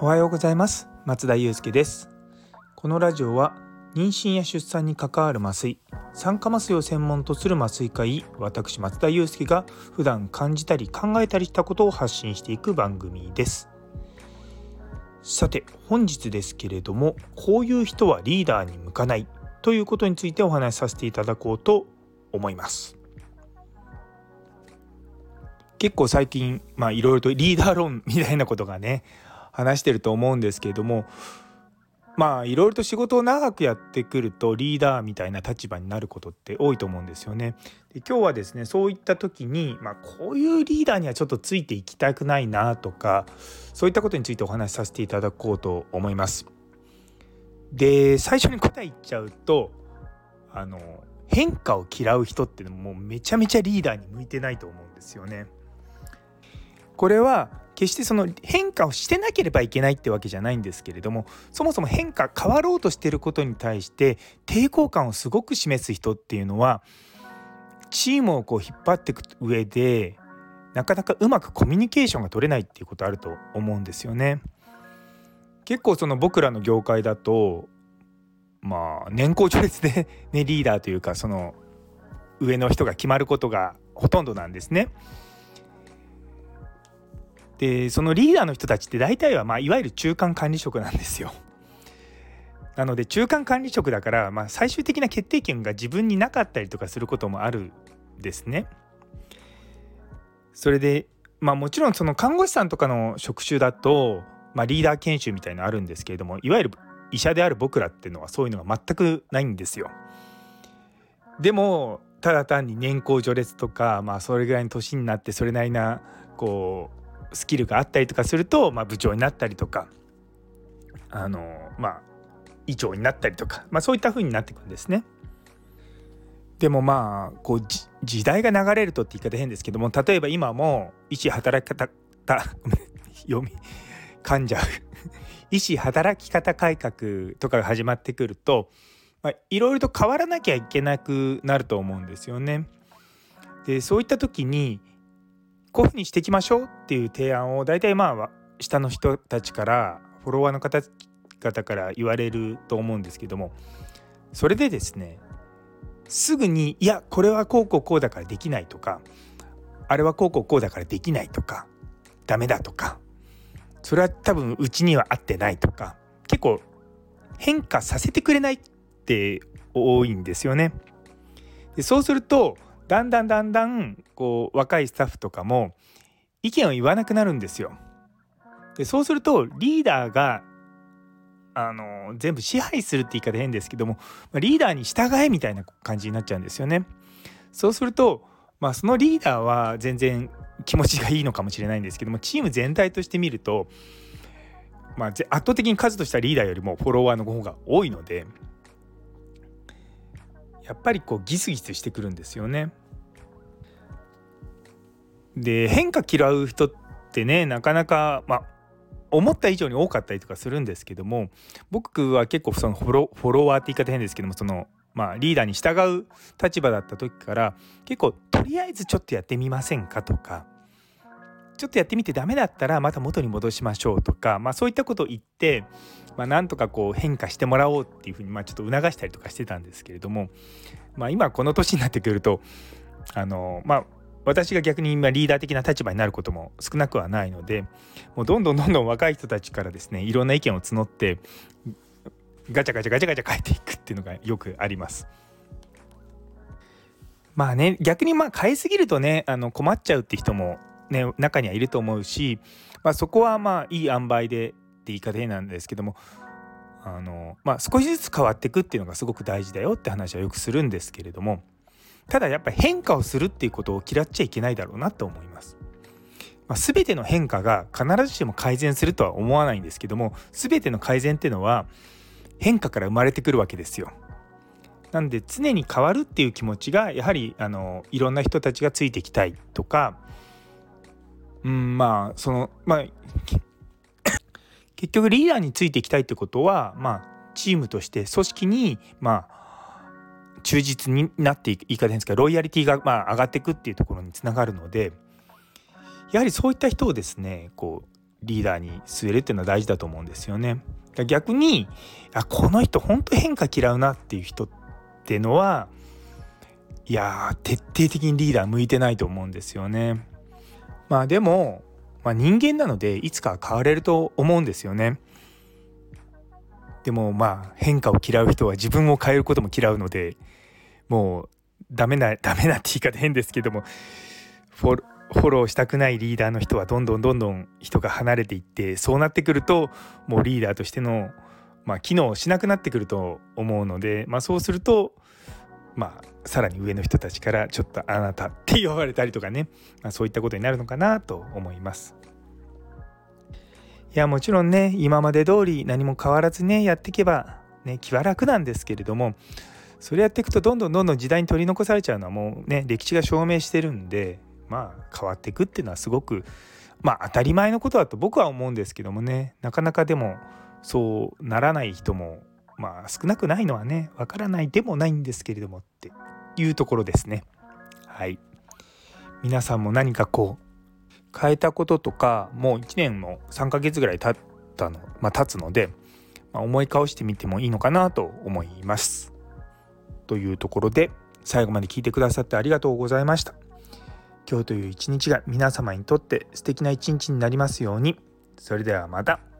おはようございます。松田祐介です。このラジオは妊娠や出産に関わる麻酔酸化麻酔を専門とする麻酔科医私松田祐介が普段感じたり考えたりしたことを発信していく番組です。さて本日ですけれどもこういう人はリーダーに向かないということについてお話しさせていただこうと思います。結構最近まあいろいろとリーダー論みたいなことがね話してると思うんですけれどもまあいろいろと仕事を長くやってくるとリーダーみたいな立場になることって多いと思うんですよね。で今日はですねそういった時に、まあ、こういうリーダーにはちょっとついていきたくないなとかそういったことについてお話しさせていただこうと思います。で最初に答え言っちゃうとあの変化を嫌う人ってもうめちゃめちゃリーダーに向いてないと思うんですよね。これは決してその変化をしてなければいけないってわけじゃないんですけれどもそもそも変化変わろうとしてることに対して抵抗感をすごく示す人っていうのはチームをこう引っ張っていく上でなかなかうまくコミュニケーションが取れないっていうことあると思うんですよね。結構その僕らの業界だとまあ年功序列で ねリーダーというかその上の人が決まることがほとんどなんですね。でそのリーダーの人たちって大体は、まあ、いわゆる中間管理職なんですよ。なので中間管理職だから、まあ、最終的な決定権が自分になかったりとかすることもあるんですね。それでまあもちろんその看護師さんとかの職種だと、まあ、リーダー研修みたいのあるんですけれどもいわゆる医者である僕らっていうのはそういうのが全くないんですよ。でもただ単に年功序列とか、まあ、それぐらいの年になってそれなりなこうスキルがあったりとかすると、まあ、部長になったりとかあのまあ医長になったりとか、まあ、そういった風になっていくんですね。でもまあこう時代が流れるとって言い方変ですけども例えば今も医師働き方読み噛んじゃう 医師働き方改革とかが始まってくるといろいろと変わらなきゃいけなくなると思うんですよね。でそういった時にこういうふうにしていきましょうっていう提案を大体まあ下の人たちからフォロワーの方々から言われると思うんですけどもそれでですねすぐにいやこれはこうこうこうだからできないとかあれはこうこうこうだからできないとかダメだとかそれは多分うちには合ってないとか結構変化させてくれないって多いんですよね。でそうするとだんだんだんだんこう若いスタッフとかも意見を言わなくなるんですよ。でそうするとリーダーがあの全部支配するって言い方変ですけどもリーダーに従えみたいな感じになっちゃうんですよね。そうすると、まあ、そのリーダーは全然気持ちがいいのかもしれないんですけどもチーム全体として見ると、まあ、圧倒的に数としたリーダーよりもフォロワーの方が多いのでやっぱりこうギスギスしてくるんですよね。で変化嫌う人ってねなかなかまあ思った以上に多かったりとかするんですけども僕は結構そのフォロフォロワーって言い方変ですけどもそのまあリーダーに従う立場だった時から結構とりあえずちょっとやってみませんかとかちょっとやってみてダメだったらまた元に戻しましょうとか、まあ、そういったことを言って、まあ、なんとかこう変化してもらおうっていうふうにまあちょっと促したりとかしてたんですけれども、まあ、今この年になってくるとあのまあ私が逆に今リーダー的な立場になることも少なくはないのでもうどんどんどんどん若い人たちからですねいろんな意見を募ってガチャガチャガチャガチャ変えていくっていうのがよくあります。まあね逆にまあ変えすぎるとねあの困っちゃうって人もね中にはいると思うし、まあ、そこはまあいい塩梅でって言い方なんですけどもあの、まあ、少しずつ変わっていくっていうのがすごく大事だよって話はよくするんですけれどもただやっぱり変化をするっていうことを嫌っちゃいけないだろうなと思います。まあ、全ての変化が必ずしも改善するとは思わないんですけども全ての改善っていうのは変化から生まれてくるわけですよ。なんで常に変わるっていう気持ちがやはりあのいろんな人たちがついてきたいとかうんまあそのまあ 結局リーダーについていきたいってことはまあチームとして組織にまあ忠実になっていく言い方ですけどロイヤリティがまあ上がっていくっていうところにつながるのでやはりそういった人をですねこうリーダーに据えるっていうのは大事だと思うんですよね。逆にあこの人本当変化嫌うなっていう人っていうのはいや徹底的にリーダー向いてないと思うんですよね。まあでも、まあ、人間なのでいつか変われると思うんですよね。でもまあ変化を嫌う人は自分を変えることも嫌うのでもうダメな ダメなって言い方変ですけどもフォフォローしたくないリーダーの人はどんどんどんどん人が離れていってそうなってくるともうリーダーとしての、まあ、機能しなくなってくると思うので、まあ、そうすると、まあ、さらに上の人たちからちょっとあなたって言われたりとかね、まあ、そういったことになるのかなと思います。いやもちろんね今まで通り何も変わらずねやっていけばね気は楽なんですけれどもそれやっていくとどんどんどんどん時代に取り残されちゃうのはもうね歴史が証明してるんでまあ変わっていくっていうのはすごくまあ当たり前のことだと僕は思うんですけどもねなかなかでもそうならない人もまあ少なくないのはねわからないでもないんですけれどもっていうところですね。はい皆さんも何かこう変えたこととかもう1年も3ヶ月ぐらい経ったの、まあ、経つので、まあ、思い返してみてもいいのかなと思います。というところで最後まで聞いてくださってありがとうございました。今日という一日が皆様にとって素敵な一日になりますように。それではまた。